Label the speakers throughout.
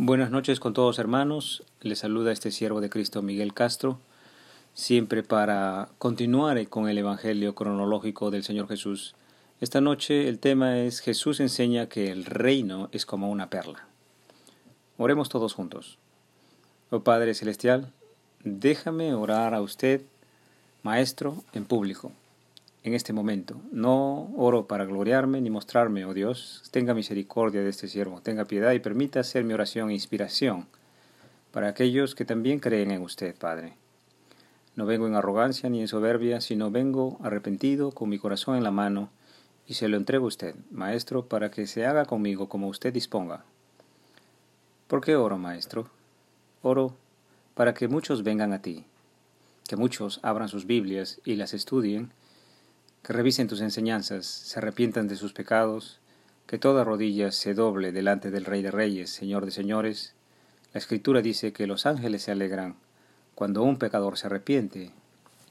Speaker 1: Buenas noches con todos hermanos. Les saluda este siervo de Cristo Miguel Castro, siempre para continuar con el Evangelio cronológico del Señor Jesús. Esta noche el tema es Jesús enseña que el reino es como una perla. Oremos todos juntos. Oh Padre Celestial, déjame orar a usted, Maestro, en público en este momento. No oro para gloriarme ni mostrarme, oh Dios. Tenga misericordia de este siervo, tenga piedad y permita ser mi oración e inspiración para aquellos que también creen en usted, Padre. No vengo en arrogancia ni en soberbia, sino vengo arrepentido con mi corazón en la mano y se lo entrego a usted, Maestro, para que se haga conmigo como usted disponga. ¿Por qué oro, Maestro? Oro para que muchos vengan a ti, que muchos abran sus Biblias y las estudien, que revisen tus enseñanzas, se arrepientan de sus pecados, que toda rodilla se doble delante del Rey de Reyes, Señor de Señores. La Escritura dice que los ángeles se alegran cuando un pecador se arrepiente,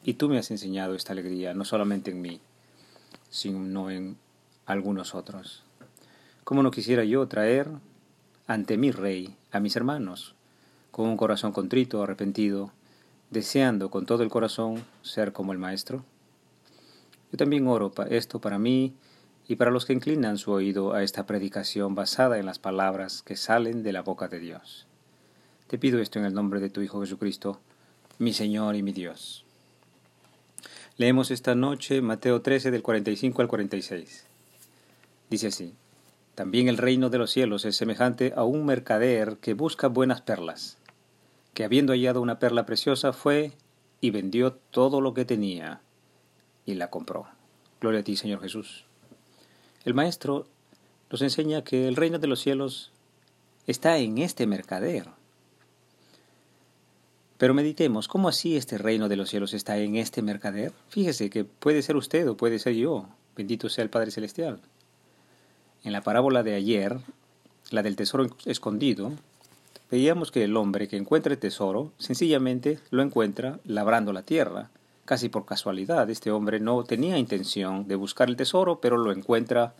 Speaker 1: y tú me has enseñado esta alegría, no solamente en mí, sino en algunos otros. ¿Cómo no quisiera yo traer ante mi Rey a mis hermanos, con un corazón contrito, arrepentido, deseando con todo el corazón ser como el Maestro? Yo también oro esto para mí y para los que inclinan su oído a esta predicación basada en las palabras que salen de la boca de Dios. Te pido esto en el nombre de tu Hijo Jesucristo, mi Señor y mi Dios. Leemos esta noche Mateo 13 del 45 al 46. Dice así, También el reino de los cielos es semejante a un mercader que busca buenas perlas, que habiendo hallado una perla preciosa fue y vendió todo lo que tenía y la compró. Gloria a ti, Señor Jesús. El Maestro nos enseña que el reino de los cielos está en este mercader. Pero meditemos, ¿cómo así este reino de los cielos está en este mercader? Fíjese que puede ser usted o puede ser yo, bendito sea el Padre Celestial. En la parábola de ayer, la del tesoro escondido, veíamos que el hombre que encuentra el tesoro sencillamente lo encuentra labrando la tierra, casi por casualidad. Este hombre no tenía intención de buscar el tesoro, pero lo encuentra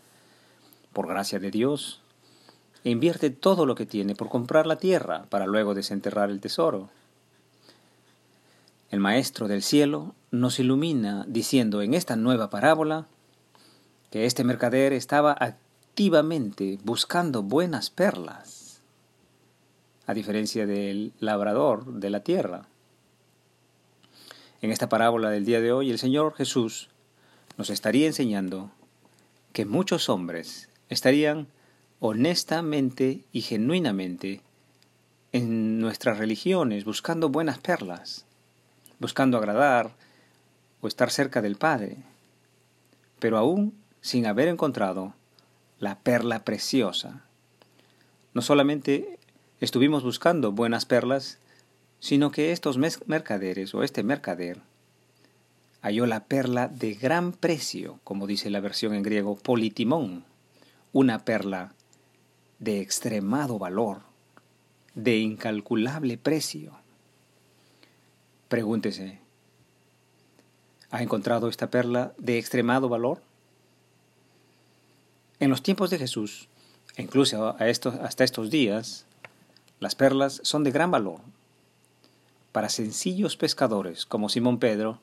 Speaker 1: por gracia de Dios e invierte todo lo que tiene por comprar la tierra para luego desenterrar el tesoro. El Maestro del Cielo nos ilumina diciendo en esta nueva parábola que este mercader estaba activamente buscando buenas perlas, a diferencia del labrador de la tierra. En esta parábola del día de hoy, el Señor Jesús nos estaría enseñando que muchos hombres estarían honestamente y genuinamente en nuestras religiones buscando buenas perlas, buscando agradar o estar cerca del Padre, pero aún sin haber encontrado la perla preciosa. No solamente estuvimos buscando buenas perlas, sino que estos mercaderes o este mercader halló la perla de gran precio, como dice la versión en griego, politimón, una perla de extremado valor, de incalculable precio. Pregúntese, ¿ha encontrado esta perla de extremado valor? En los tiempos de Jesús, incluso hasta estos días, las perlas son de gran valor, para sencillos pescadores como Simón Pedro,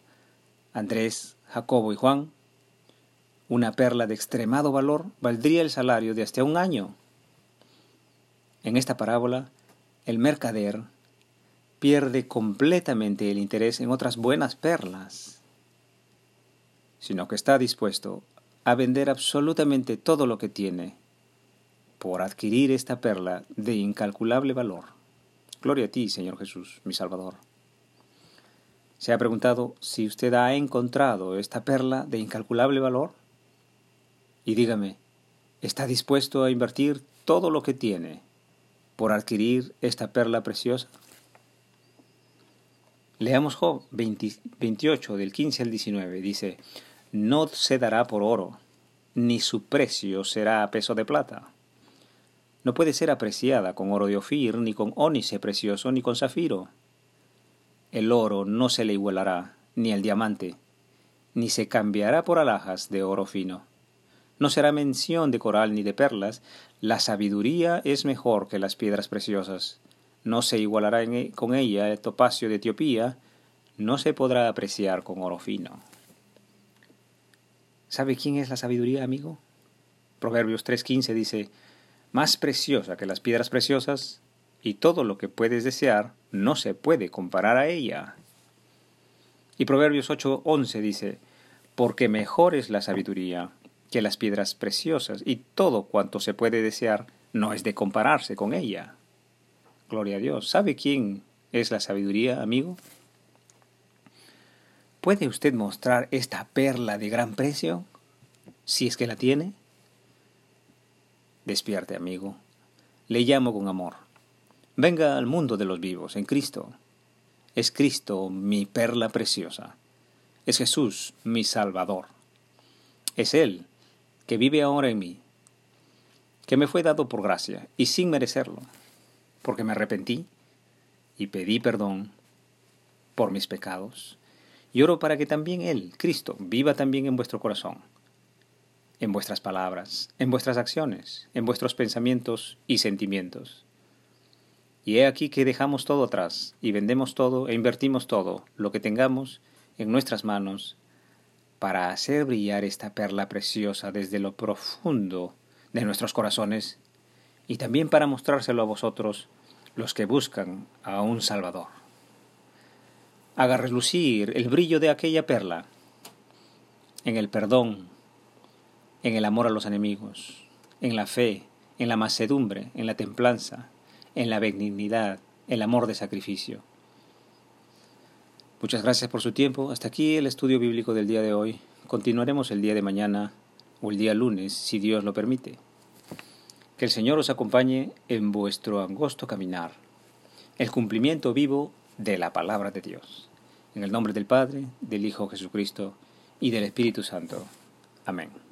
Speaker 1: Andrés, Jacobo y Juan, una perla de extremado valor valdría el salario de hasta un año. En esta parábola, el mercader pierde completamente el interés en otras buenas perlas, sino que está dispuesto a vender absolutamente todo lo que tiene por adquirir esta perla de incalculable valor. Gloria a ti, Señor Jesús, mi Salvador. ¿Se ha preguntado si usted ha encontrado esta perla de incalculable valor? Y dígame, ¿está dispuesto a invertir todo lo que tiene por adquirir esta perla preciosa? Leamos Job 28 del 15 al 19. Dice, no se dará por oro, ni su precio será a peso de plata no puede ser apreciada con oro de Ofir, ni con ónice precioso, ni con zafiro. El oro no se le igualará, ni el diamante, ni se cambiará por alhajas de oro fino. no será mención de coral ni de perlas, la sabiduría es mejor que las piedras preciosas. No se igualará e, con ella el topacio de Etiopía, no se podrá apreciar con oro fino. ¿Sabe quién es la sabiduría, amigo? Proverbios 3:15 dice, más preciosa que las piedras preciosas, y todo lo que puedes desear no se puede comparar a ella. Y Proverbios 8:11 dice, porque mejor es la sabiduría que las piedras preciosas, y todo cuanto se puede desear no es de compararse con ella. Gloria a Dios. ¿Sabe quién es la sabiduría, amigo? ¿Puede usted mostrar esta perla de gran precio? Si es que la tiene. Despierte, amigo. Le llamo con amor. Venga al mundo de los vivos, en Cristo. Es Cristo mi perla preciosa. Es Jesús mi Salvador. Es Él que vive ahora en mí, que me fue dado por gracia y sin merecerlo, porque me arrepentí y pedí perdón por mis pecados. Y oro para que también Él, Cristo, viva también en vuestro corazón, en vuestras palabras, en vuestras acciones, en vuestros pensamientos y sentimientos. Y he aquí que dejamos todo atrás y vendemos todo e invertimos todo lo que tengamos en nuestras manos para hacer brillar esta perla preciosa desde lo profundo de nuestros corazones y también para mostrárselo a vosotros los que buscan a un Salvador. Haga relucir el brillo de aquella perla en el perdón, en el amor a los enemigos, en la fe, en la macedumbre, en la templanza, en la benignidad, el amor de sacrificio. Muchas gracias por su tiempo. Hasta aquí el estudio bíblico del día de hoy. Continuaremos el día de mañana o el día lunes, si Dios lo permite. Que el Señor os acompañe en vuestro angosto caminar, el cumplimiento vivo de la palabra de Dios. En el nombre del Padre, del Hijo Jesucristo y del Espíritu Santo. Amén.